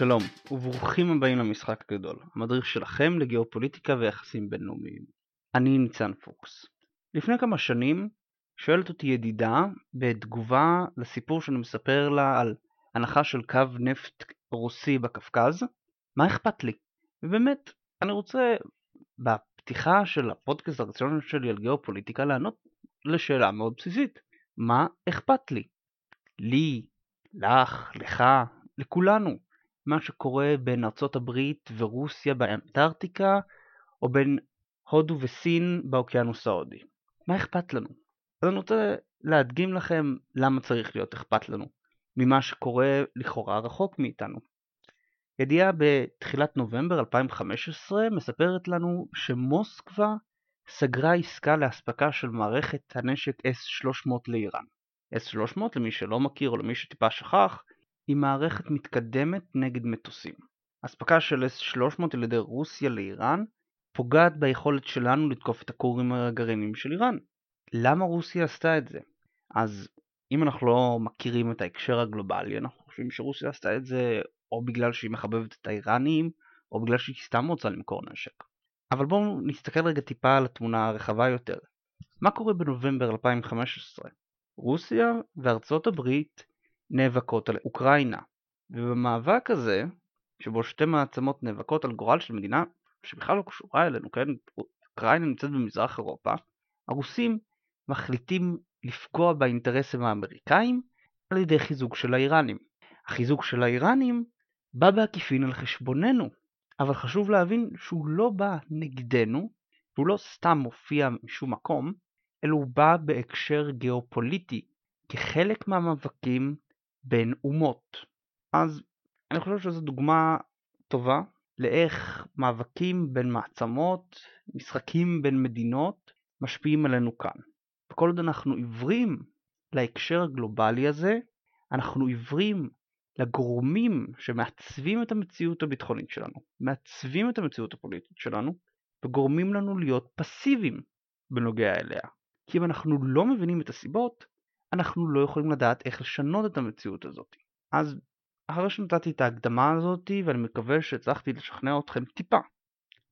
שלום, וברוכים הבאים למשחק הגדול, המדריך שלכם לגיאופוליטיקה ויחסים בינלאומיים. אני ניצן פוקס. לפני כמה שנים שואלת אותי ידידה בתגובה לסיפור שאני מספר לה על הנחה של קו נפט רוסי בקווקז, מה אכפת לי? ובאמת, אני רוצה בפתיחה של הפודקאסט הרציונלי שלי על גיאופוליטיקה לענות לשאלה מאוד בסיסית, מה אכפת לי? לי, לך, לך, לכולנו, מה שקורה בין ארצות הברית ורוסיה באנטארקטיקה, או בין הודו וסין באוקיינוס ההודי. מה אכפת לנו? אז אני רוצה להדגים לכם למה צריך להיות אכפת לנו ממה שקורה לכאורה רחוק מאיתנו. ידיעה בתחילת נובמבר 2015 מספרת לנו שמוסקבה סגרה עסקה לאספקה של מערכת הנשק S-300 לאיראן. S-300 למי שלא מכיר או למי שטיפה שכח היא מערכת מתקדמת נגד מטוסים. אספקה של S-300 על ידי רוסיה לאיראן פוגעת ביכולת שלנו לתקוף את הכורים הגרעיניים של איראן. למה רוסיה עשתה את זה? אז אם אנחנו לא מכירים את ההקשר הגלובלי, אנחנו חושבים שרוסיה עשתה את זה או בגלל שהיא מחבבת את האיראנים, או בגלל שהיא סתם רוצה למכור נשק. אבל בואו נסתכל רגע טיפה על התמונה הרחבה יותר. מה קורה בנובמבר 2015? רוסיה וארצות הברית נאבקות על אוקראינה, ובמאבק הזה, שבו שתי מעצמות נאבקות על גורל של מדינה שבכלל לא קשורה אלינו, כן? אוקראינה נמצאת במזרח אירופה, הרוסים מחליטים לפגוע באינטרסים האמריקאים על ידי חיזוק של האיראנים. החיזוק של האיראנים בא בעקיפין על חשבוננו, אבל חשוב להבין שהוא לא בא נגדנו, והוא לא סתם מופיע משום מקום, אלא הוא בא בהקשר גיאופוליטי, כחלק מהמאבקים בין אומות. אז אני חושב שזו דוגמה טובה לאיך מאבקים בין מעצמות, משחקים בין מדינות, משפיעים עלינו כאן. וכל עוד אנחנו עיוורים להקשר הגלובלי הזה, אנחנו עיוורים לגורמים שמעצבים את המציאות הביטחונית שלנו, מעצבים את המציאות הפוליטית שלנו, וגורמים לנו להיות פסיביים בנוגע אליה. כי אם אנחנו לא מבינים את הסיבות, אנחנו לא יכולים לדעת איך לשנות את המציאות הזאת. אז אחרי שנתתי את ההקדמה הזאת, ואני מקווה שהצלחתי לשכנע אתכם טיפה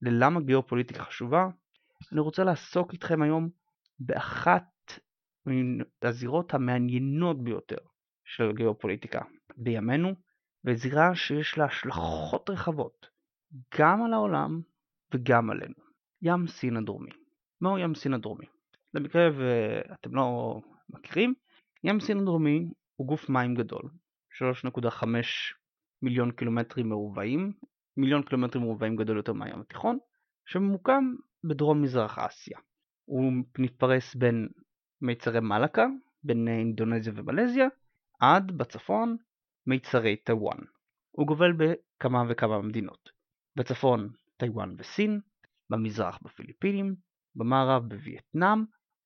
ללמה גיאופוליטיקה חשובה, אני רוצה לעסוק איתכם היום באחת מהזירות המעניינות ביותר של גיאופוליטיקה בימינו, וזירה שיש לה השלכות רחבות גם על העולם וגם עלינו. ים סין הדרומי. מהו ים סין הדרומי? למקרה ואתם לא מכירים, ים סין הדרומי הוא גוף מים גדול, 3.5 מיליון קילומטרים מרובעים, מיליון קילומטרים מרובעים גדול יותר מהים התיכון, שממוקם בדרום מזרח אסיה. הוא מתפרס בין מיצרי מלאקה, בין אינדונזיה ומלזיה, עד בצפון מיצרי טיוואן. הוא גובל בכמה וכמה מדינות. בצפון טיוואן וסין, במזרח בפיליפינים, במערב בווייטנאם,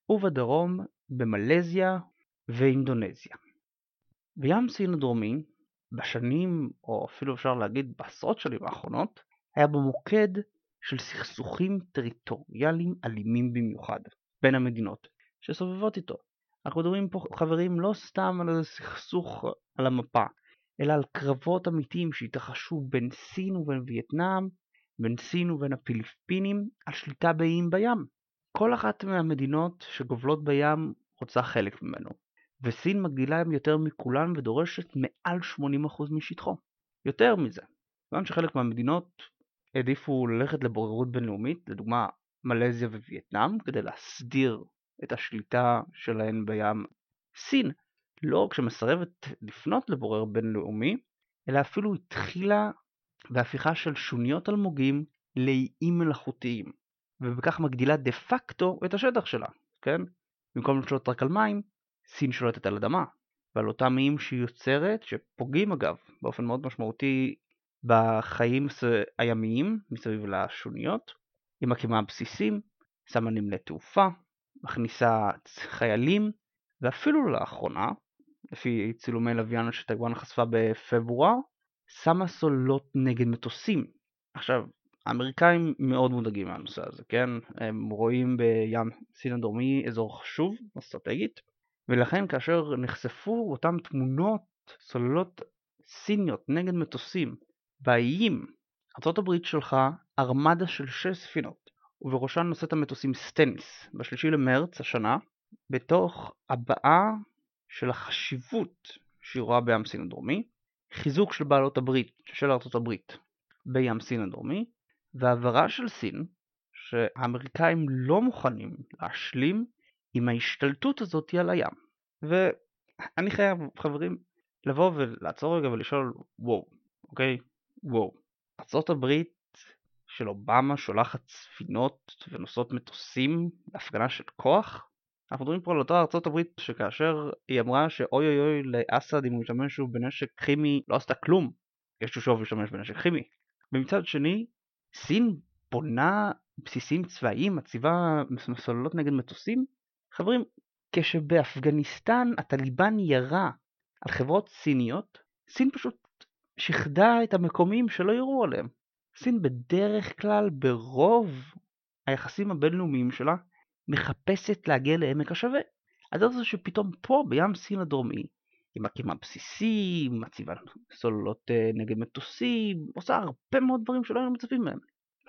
ובדרום במלזיה ואינדונזיה. בים סין הדרומי, בשנים, או אפילו אפשר להגיד בעשרות שנים האחרונות, היה במוקד של סכסוכים טריטוריאליים אלימים במיוחד בין המדינות שסובבות איתו. אנחנו מדברים פה חברים לא סתם על איזה סכסוך על המפה, אלא על קרבות אמיתיים שהתרחשו בין סין ובין וייטנאם, בין סין ובין הפיליפינים, על שליטה באיים בים. כל אחת מהמדינות שגובלות בים רוצה חלק ממנו, וסין מגדילה יותר מכולן ודורשת מעל 80% משטחו. יותר מזה, כיוון שחלק מהמדינות העדיפו ללכת לבוררות בינלאומית, לדוגמה מלזיה ווייטנאם, כדי להסדיר את השליטה שלהן בים. סין לא רק שמסרבת לפנות לבורר בינלאומי, אלא אפילו התחילה בהפיכה של שוניות אלמוגים לאיים מלאכותיים, ובכך מגדילה דה פקטו את השטח שלה, כן? במקום לשלוט רק על מים, סין שולטת על אדמה, ועל אותם איים שהיא יוצרת, שפוגעים אגב באופן מאוד משמעותי בחיים הימיים מסביב לשוניות, היא מקימה בסיסים, שמה נמלי תעופה, מכניסה חיילים, ואפילו לאחרונה, לפי צילומי לוויין שטיוואן חשפה בפברואר, שמה סוללות נגד מטוסים. עכשיו, האמריקאים מאוד מודאגים מהנושא הזה, כן? הם רואים בים סין הדרומי אזור חשוב אסטרטגית, ולכן כאשר נחשפו אותן תמונות סוללות סיניות נגד מטוסים באיים. הברית שלחה ארמדה של שש ספינות, ובראשן נושאת המטוסים סטניס, בשלישי למרץ השנה, בתוך הבעה של החשיבות שהיא רואה בים סין הדרומי, חיזוק של בעלות הברית, של ארצות הברית, בים סין הדרומי, והעברה של סין, שהאמריקאים לא מוכנים להשלים עם ההשתלטות הזאת על הים. ואני חייב, חברים, לבוא ולעצור רגע ולשאול, וואו, אוקיי? וואו. הברית של אובמה שולחת ספינות ונושאות מטוסים בהפגנה של כוח? אנחנו מדברים פה על אותה ארצות הברית שכאשר היא אמרה שאוי אוי אוי לאסד אם הוא ישתמש בנשק כימי לא עשתה כלום, יש שוב להשתמש בנשק כימי. ומצד שני, סין בונה בסיסים צבאיים, מציבה סוללות נגד מטוסים? חברים, כשבאפגניסטן הטליבן ירה על חברות סיניות, סין פשוט שחדה את המקומיים שלא יראו עליהם. סין בדרך כלל ברוב היחסים הבינלאומיים שלה מחפשת להגיע לעמק השווה. אז זה שפתאום פה בים סין הדרומי היא מקימה בסיסים, מציבה סוללות אה, נגד מטוסים, עושה הרבה מאוד דברים שלא היינו מצפים מהם.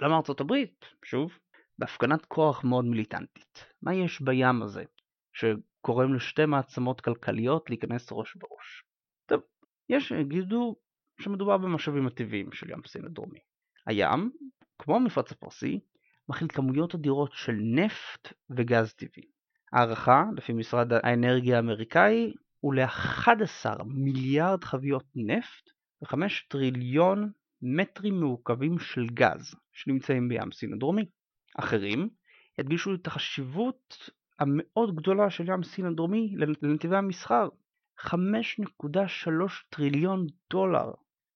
למה ארצות הברית? שוב, בהפגנת כוח מאוד מיליטנטית. מה יש בים הזה שגורם לשתי מעצמות כלכליות להיכנס ראש בראש? טוב, יש שיגידו שמדובר במשאבים הטבעיים של ים סין הדרומי. הים, כמו המפרץ הפרסי, מכיל כמויות אדירות של נפט וגז טבעי. הערכה, לפי משרד האנרגיה האמריקאי, הוא ל-11 מיליארד חביות נפט ו-5 טריליון מטרים מעוקבים של גז שנמצאים בים סין הדרומי. אחרים הדגישו את החשיבות המאוד גדולה של ים סין הדרומי לנתיבי המסחר. 5.3 טריליון דולר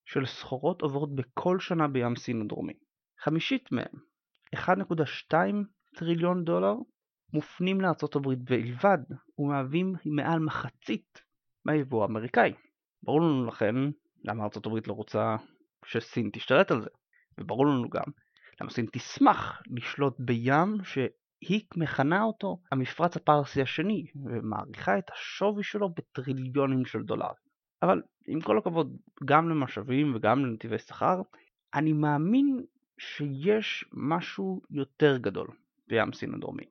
של סחורות עוברות בכל שנה בים סין הדרומי. חמישית מהם, 1.2 טריליון דולר, מופנים לארצות הברית בלבד ומהווים מעל מחצית מהיבוא האמריקאי. ברור לנו לכן למה ארצות הברית לא רוצה שסין תשתלט על זה, וברור לנו גם סין תשמח לשלוט בים שהיא מכנה אותו המפרץ הפרסי השני, ומעריכה את השווי שלו בטריליונים של דולרים. אבל עם כל הכבוד גם למשאבים וגם לנתיבי שכר, אני מאמין שיש משהו יותר גדול בים סין הדרומי.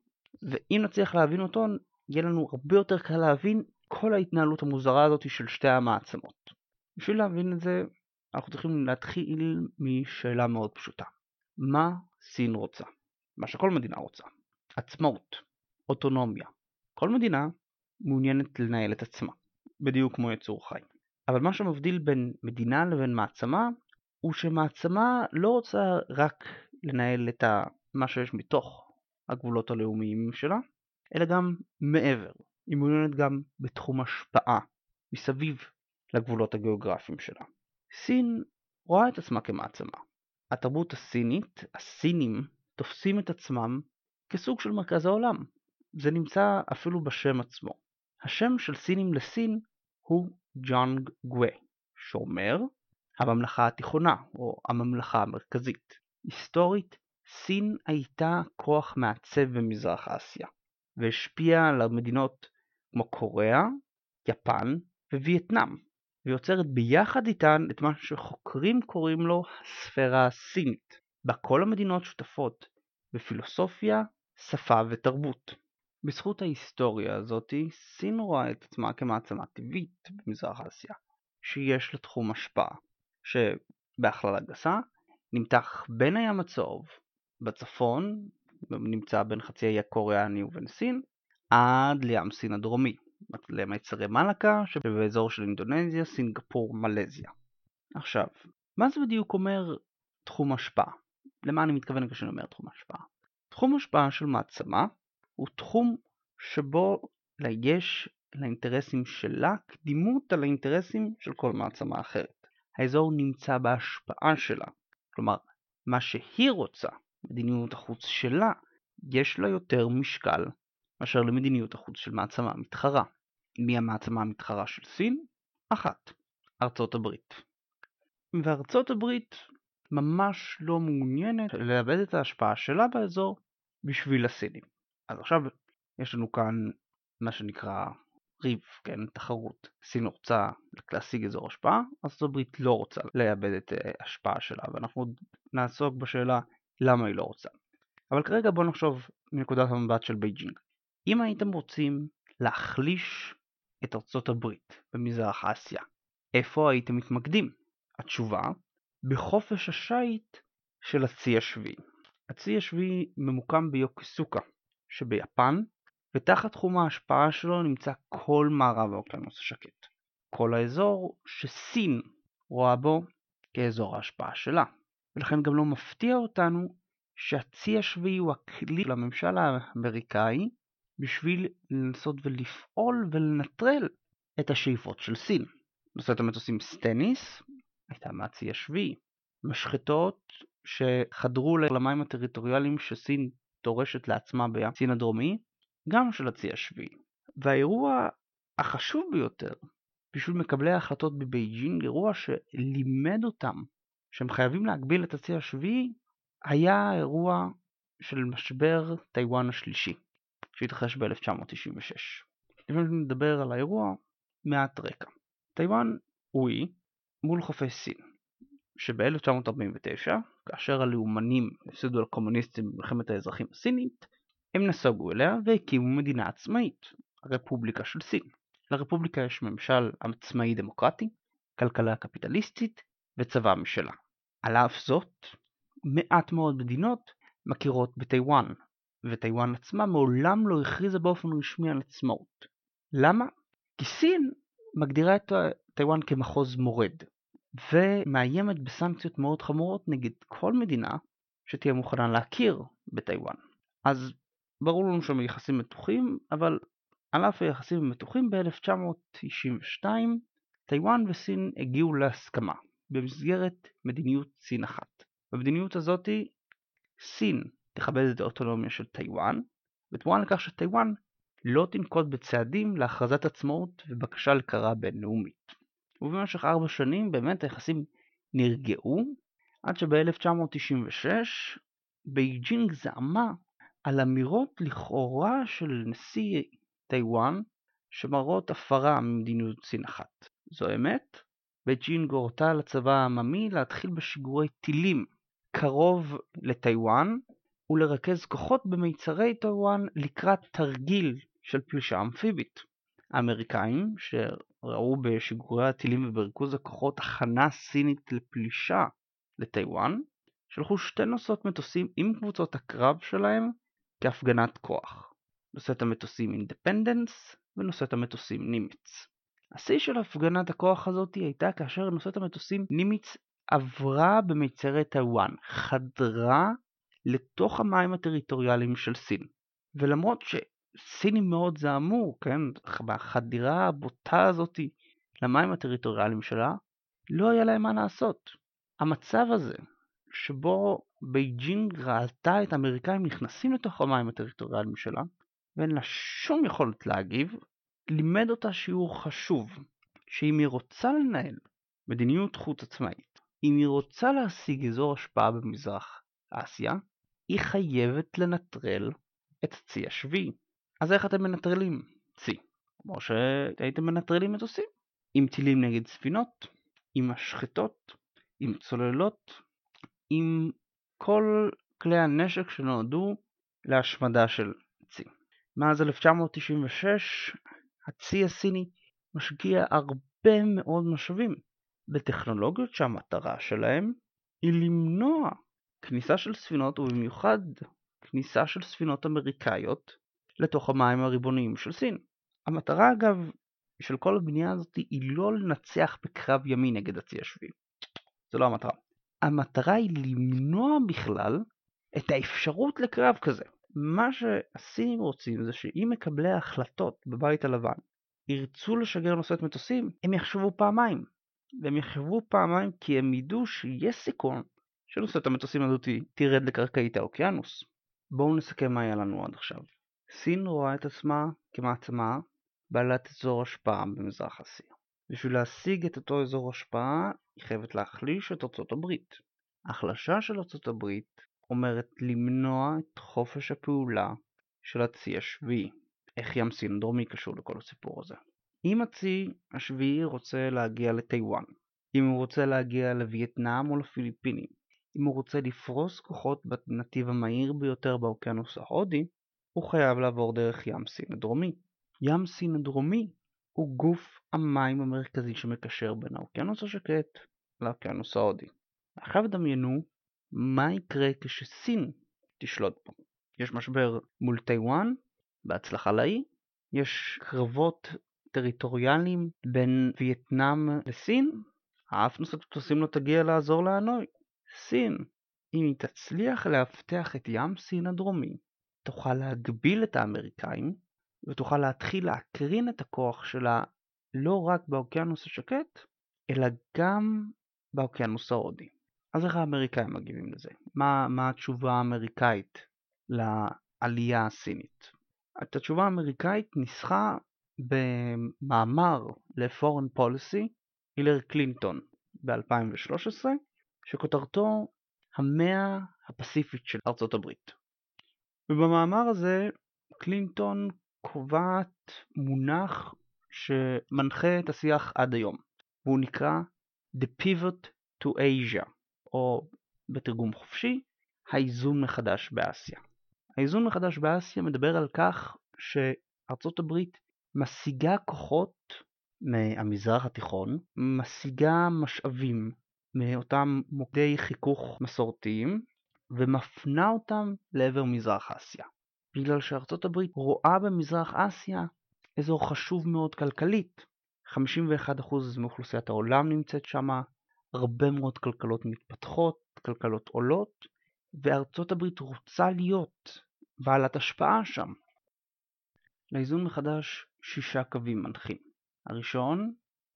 ואם נצליח להבין אותו, יהיה לנו הרבה יותר קל להבין כל ההתנהלות המוזרה הזאת של שתי המעצמות. בשביל להבין את זה, אנחנו צריכים להתחיל משאלה מאוד פשוטה. מה סין רוצה? מה שכל מדינה רוצה. עצמאות, אוטונומיה. כל מדינה מעוניינת לנהל את עצמה, בדיוק כמו יצור חי. אבל מה שמבדיל בין מדינה לבין מעצמה, הוא שמעצמה לא רוצה רק לנהל את מה שיש מתוך הגבולות הלאומיים שלה, אלא גם מעבר. היא מעוניינת גם בתחום השפעה, מסביב לגבולות הגיאוגרפיים שלה. סין רואה את עצמה כמעצמה. התרבות הסינית, הסינים, תופסים את עצמם כסוג של מרכז העולם. זה נמצא אפילו בשם עצמו. השם של סינים לסין הוא ג'אנג גווה, שאומר הממלכה התיכונה או הממלכה המרכזית. היסטורית, סין הייתה כוח מעצב במזרח אסיה, והשפיעה על המדינות כמו קוריאה, יפן ווייטנאם, ויוצרת ביחד איתן את מה שחוקרים קוראים לו הספירה הסינית, בה כל המדינות שותפות בפילוסופיה, שפה ותרבות. בזכות ההיסטוריה הזאתי, סין רואה את עצמה כמעצמה טבעית במזרח אסיה, שיש לה תחום השפעה, שבהכללה גסה נמתח בין הים הצהוב, בצפון, נמצא בין חצי האי הקוריאני ובין סין, עד לים סין הדרומי, למיצרי מלאקה שבאזור של אינדונזיה, סינגפור, מלזיה. עכשיו, מה זה בדיוק אומר תחום השפעה? למה אני מתכוון כשאני אומר תחום השפעה? תחום השפעה של מעצמה הוא תחום שבו יש לאינטרסים שלה קדימות על האינטרסים של כל מעצמה אחרת. האזור נמצא בהשפעה שלה, כלומר, מה שהיא רוצה, מדיניות החוץ שלה, יש לה יותר משקל מאשר למדיניות החוץ של מעצמה מתחרה. מי המעצמה המתחרה של סין? אחת, ארצות הברית. וארצות הברית ממש לא מעוניינת לאבד את ההשפעה שלה באזור בשביל הסינים. אז עכשיו יש לנו כאן מה שנקרא ריב, כן, תחרות. סין רוצה להשיג אזור השפעה, ארצות הברית לא רוצה לאבד את ההשפעה שלה, ואנחנו עוד נעסוק בשאלה למה היא לא רוצה. אבל כרגע בואו נחשוב מנקודת המבט של בייג'ינג. אם הייתם רוצים להחליש את ארצות הברית במזרח אסיה, איפה הייתם מתמקדים? התשובה, בחופש השיט של הצי השביעי. הצי השביעי ממוקם ביוקסוקה שביפן, ותחת תחום ההשפעה שלו נמצא כל מערב האוקיינוס השקט. כל האזור שסין רואה בו כאזור ההשפעה שלה. ולכן גם לא מפתיע אותנו שהצי השביעי הוא הכלי של הממשל האמריקאי בשביל לנסות ולפעול ולנטרל את השאיפות של סין. נושאת המטוסים סטניס הייתה מהצי השביעי. משחתות שחדרו למים הטריטוריאליים שסין דורשת לעצמה בסין הדרומי, גם של הצי השביעי. והאירוע החשוב ביותר בשביל מקבלי ההחלטות בבייג'ינג, אירוע שלימד אותם שהם חייבים להגביל את הצי השביעי, היה האירוע של משבר טיוואן השלישי, שהתרחש ב-1996. לפני שנדבר על האירוע, מעט רקע. טיוואן הוא אי מול חופי סין, שב-1949, כאשר הלאומנים הפסידו לקומוניסטים במלחמת האזרחים הסינית, הם נסוגו אליה והקימו מדינה עצמאית, הרפובליקה של סין. לרפובליקה יש ממשל עצמאי דמוקרטי, כלכלה קפיטליסטית וצבא משלה. על אף זאת, מעט מאוד מדינות מכירות בטיוואן, וטיוואן עצמה מעולם לא הכריזה באופן רשמי על עצמאות. למה? כי סין מגדירה את טיוואן כמחוז מורד, ומאיימת בסנקציות מאוד חמורות נגד כל מדינה שתהיה מוכנה להכיר בטיוואן. אז ברור לנו שהם יחסים מתוחים, אבל על אף היחסים המתוחים ב-1992 טיוואן וסין הגיעו להסכמה במסגרת מדיניות סין אחת. במדיניות הזאתי סין תכבד את האוטונומיה של טיוואן, בתמורה לכך שטיוואן לא תנקוט בצעדים להכרזת עצמאות ובקשה להכרה בינלאומית. ובמשך ארבע שנים באמת היחסים נרגעו, עד שב-1996 בייג'ינג זעמה על אמירות לכאורה של נשיא טיוואן שמראות הפרה ממדיניות סין אחת. זועמת, בייג'ינג הורתה לצבא העממי להתחיל בשיגורי טילים קרוב לטיוואן ולרכז כוחות במיצרי טיוואן לקראת תרגיל של פלישה אמפיבית. האמריקאים, שראו בשיגורי הטילים ובריכוז הכוחות הכנה סינית לפלישה לטיוואן, שלחו שתי נושאות מטוסים עם קבוצות הקרב שלהם כהפגנת כוח. נושאת המטוסים אינדפנדנס ונושאת המטוסים נימיץ. השיא של הפגנת הכוח הזאת הייתה כאשר נושאת המטוסים נימיץ עברה במיצרי טיוואן, חדרה לתוך המים הטריטוריאליים של סין. ולמרות שסינים מאוד זעמו, כן, בחדירה הבוטה הזאת למים הטריטוריאליים שלה, לא היה להם מה לעשות. המצב הזה, שבו בייג'ינג ראתה את האמריקאים נכנסים לתוך המים הטריטוריאליים שלה, ואין לה שום יכולת להגיב, לימד אותה שיעור חשוב, שאם היא רוצה לנהל מדיניות חוץ עצמאית, אם היא רוצה להשיג אזור השפעה במזרח אסיה, היא חייבת לנטרל את הצי השביעי. אז איך אתם מנטרלים צי? כמו שהייתם מנטרלים מטוסים. עם טילים נגד ספינות, עם משחטות, עם צוללות, עם כל כלי הנשק שנועדו להשמדה של צי. מאז 1996 הצי הסיני משקיע הרבה מאוד משאבים בטכנולוגיות שהמטרה שלהם היא למנוע כניסה של ספינות ובמיוחד כניסה של ספינות אמריקאיות לתוך המים הריבוניים של סין. המטרה אגב של כל הבנייה הזאת היא לא לנצח בקרב ימי נגד הצי השביעי. זו לא המטרה. המטרה היא למנוע בכלל את האפשרות לקרב כזה. מה שהסינים רוצים זה שאם מקבלי ההחלטות בבית הלבן ירצו לשגר נושאת מטוסים, הם יחשבו פעמיים. והם יחשבו פעמיים כי הם ידעו שיש סיכון שנושאת המטוסים הזאת תרד לקרקעית האוקיינוס. בואו נסכם מה היה לנו עד עכשיו. סין רואה את עצמה כמעצמה בעלת אזור השפעה במזרח אסיה. בשביל להשיג את אותו אזור השפעה, היא חייבת להחליש את ארצות הברית. החלשה של ארצות הברית אומרת למנוע את חופש הפעולה של הצי השביעי. איך ים סין הדרומי קשור לכל הסיפור הזה. אם הצי השביעי רוצה להגיע לטיוואן, אם הוא רוצה להגיע לווייטנאם או לפיליפינים, אם הוא רוצה לפרוס כוחות בנתיב המהיר ביותר באוקיינוס ההודי, הוא חייב לעבור דרך ים סין הדרומי. ים סין הדרומי הוא גוף המים המרכזי שמקשר בין האוקיינוס השקט לאוקיינוס ההודי. עכשיו דמיינו מה יקרה כשסין תשלוט פה. יש משבר מול טיוואן, בהצלחה לאי, יש קרבות טריטוריאליים בין וייטנאם לסין, האפנוס הטוטוסים לא תגיע לעזור להנוי. סין, אם היא תצליח לאבטח את ים סין הדרומי, תוכל להגביל את האמריקאים ותוכל להתחיל להקרין את הכוח שלה לא רק באוקיינוס השקט, אלא גם באוקיינוס ההודי. אז איך האמריקאים מגיבים לזה? מה, מה התשובה האמריקאית לעלייה הסינית? את התשובה האמריקאית ניסחה במאמר ל-Foreign Policy הילר קלינטון ב-2013, שכותרתו המאה הפסיפית של ארצות הברית. ובמאמר הזה קלינטון קובעת מונח שמנחה את השיח עד היום, והוא נקרא The Pivot to Asia, או בתרגום חופשי, האיזון מחדש באסיה. האיזון מחדש באסיה מדבר על כך שארצות הברית משיגה כוחות מהמזרח התיכון, משיגה משאבים מאותם מוקדי חיכוך מסורתיים ומפנה אותם לעבר מזרח אסיה. בגלל שארצות הברית רואה במזרח אסיה אזור חשוב מאוד כלכלית. 51% מאוכלוסיית העולם נמצאת שם, הרבה מאוד כלכלות מתפתחות, כלכלות עולות, וארצות הברית רוצה להיות בעלת השפעה שם. לאיזון מחדש שישה קווים מנחים. הראשון,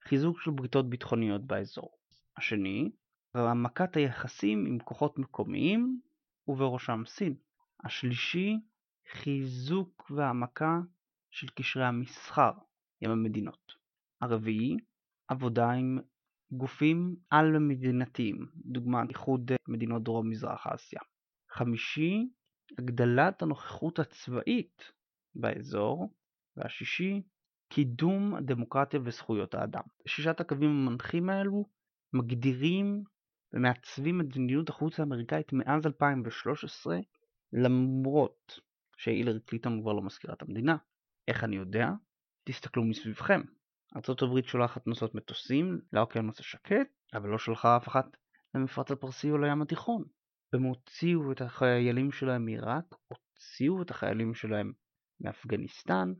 חיזוק של בריתות ביטחוניות באזור. השני, העמקת היחסים עם כוחות מקומיים ובראשם סין. השלישי, חיזוק והעמקה של קשרי המסחר עם המדינות. הרביעי, עבודה עם גופים על-מדינתיים, דוגמת איחוד מדינות דרום-מזרח אסיה. חמישי, הגדלת הנוכחות הצבאית באזור. והשישי, קידום הדמוקרטיה וזכויות האדם. שישת הקווים המנחים האלו מגדירים ומעצבים מדיניות החוץ האמריקאית מאז 2013 למרות שהילר קליטון כבר לא מזכירת המדינה. איך אני יודע? תסתכלו מסביבכם. ארה"ב שולחת נוסעות מטוסים לאוקיינוס השקט, אבל לא שלחה אף אחת למפרץ הפרסי או לים התיכון. הם הוציאו את החיילים שלהם מעיראק, הוציאו את החיילים שלהם מאפגניסטן,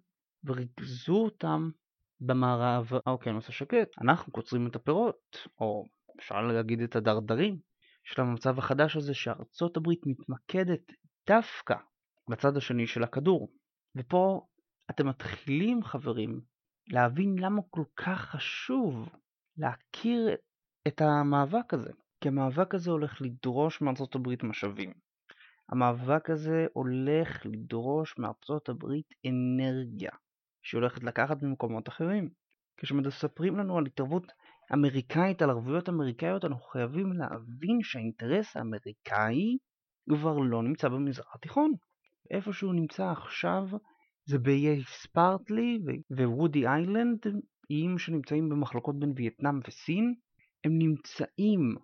וריכזו אותם במערב האוקיינוס השקט. אנחנו קוצרים את הפירות, או אפשר להגיד את הדרדרים, של המצב החדש הזה שארצות הברית מתמקדת דווקא בצד השני של הכדור. ופה אתם מתחילים, חברים, להבין למה כל כך חשוב להכיר את המאבק הזה. כי המאבק הזה הולך לדרוש מארצות הברית משאבים. המאבק הזה הולך לדרוש מארצות הברית אנרגיה, שהיא הולכת לקחת ממקומות אחרים. כשמספרים לנו על התערבות אמריקאית, על ערבויות אמריקאיות, אנחנו חייבים להבין שהאינטרס האמריקאי כבר לא נמצא במזרח התיכון. איפה שהוא נמצא עכשיו זה באיי ספרטלי ווודי איילנד, איים שנמצאים במחלוקות בין וייטנאם וסין. הם נמצאים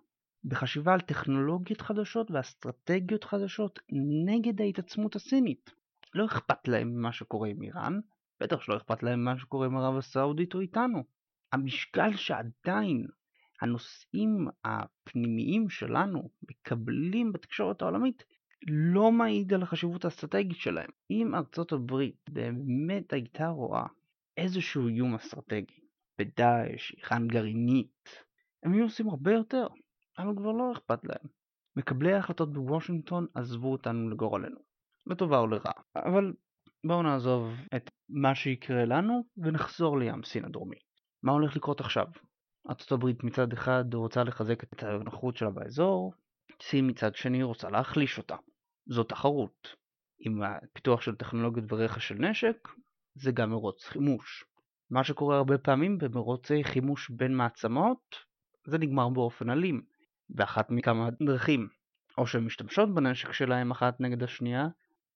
בחשיבה על טכנולוגיות חדשות ואסטרטגיות חדשות נגד ההתעצמות הסינית. לא אכפת להם ממה שקורה עם איראן, בטח שלא אכפת להם ממה שקורה עם ערב הסעודית או איתנו. המשקל שעדיין הנושאים הפנימיים שלנו מקבלים בתקשורת העולמית לא מעיד על החשיבות האסטרטגית שלהם. אם ארצות הברית באמת הייתה רואה איזשהו איום אסטרטגי בדאעש, איראן גרעינית, הם היו עושים הרבה יותר. אבל כבר לא אכפת להם. מקבלי ההחלטות בוושינגטון עזבו אותנו לגורלנו, לטובה או לרעה. אבל בואו נעזוב את מה שיקרה לנו ונחזור לים סין הדרומי. מה הולך לקרות עכשיו? ארצות הברית מצד אחד רוצה לחזק את הנוחות שלה באזור, סין מצד שני רוצה להחליש אותה. זו תחרות. עם הפיתוח של טכנולוגיות ורכש של נשק, זה גם מרוץ חימוש. מה שקורה הרבה פעמים במרוצי חימוש בין מעצמות, זה נגמר באופן אלים. באחת מכמה דרכים. או שהן משתמשות בנשק שלהם אחת נגד השנייה,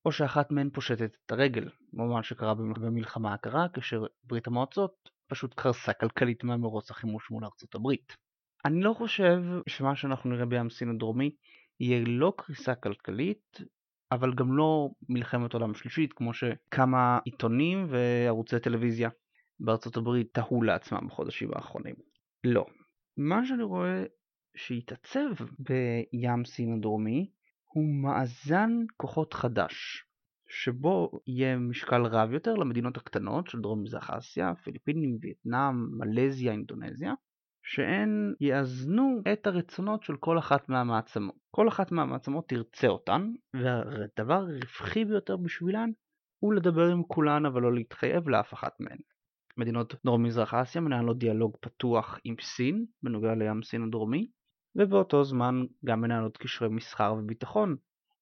או שאחת מהן פושטת את הרגל, מה שקרה במלחמה הקרה, כאשר ברית המועצות פשוט קרסה כלכלית מהמרוץ החימוש מול ארצות הברית. אני לא חושב שמה שאנחנו נראה בים סין הדרומי יהיה לא קריסה כלכלית, אבל גם לא מלחמת עולם שלישית, כמו שכמה עיתונים וערוצי טלוויזיה בארצות הברית תהו לעצמם בחודשים האחרונים. לא. מה שאני רואה שהתעצב בים סין הדרומי הוא מאזן כוחות חדש, שבו יהיה משקל רב יותר למדינות הקטנות של דרום מזרח אסיה, פיליפינים, וייטנאם, מלזיה, אינדונזיה, שהן יאזנו את הרצונות של כל אחת מהמעצמות. כל אחת מהמעצמות תרצה אותן, והדבר הרווחי ביותר בשבילן הוא לדבר עם כולן אבל לא להתחייב לאף אחת מהן. מדינות דרום מזרח אסיה מנהלות דיאלוג פתוח עם סין בנוגע לים סין הדרומי, ובאותו זמן גם מנהלות קשרי מסחר וביטחון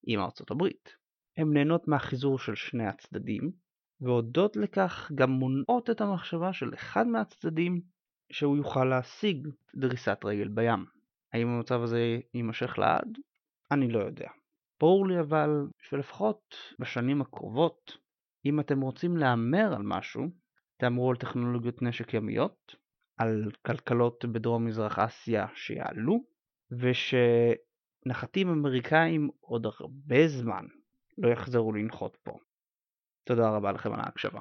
עם ארצות הברית. הן נהנות מהחיזור של שני הצדדים, והודות לכך גם מונעות את המחשבה של אחד מהצדדים שהוא יוכל להשיג דריסת רגל בים. האם המצב הזה יימשך לעד? אני לא יודע. ברור לי אבל שלפחות בשנים הקרובות, אם אתם רוצים להמר על משהו, תאמרו על טכנולוגיות נשק ימיות, על כלכלות בדרום מזרח אסיה שיעלו, ושנחתים אמריקאים עוד הרבה זמן לא יחזרו לנחות פה. תודה רבה לכם על ההקשבה.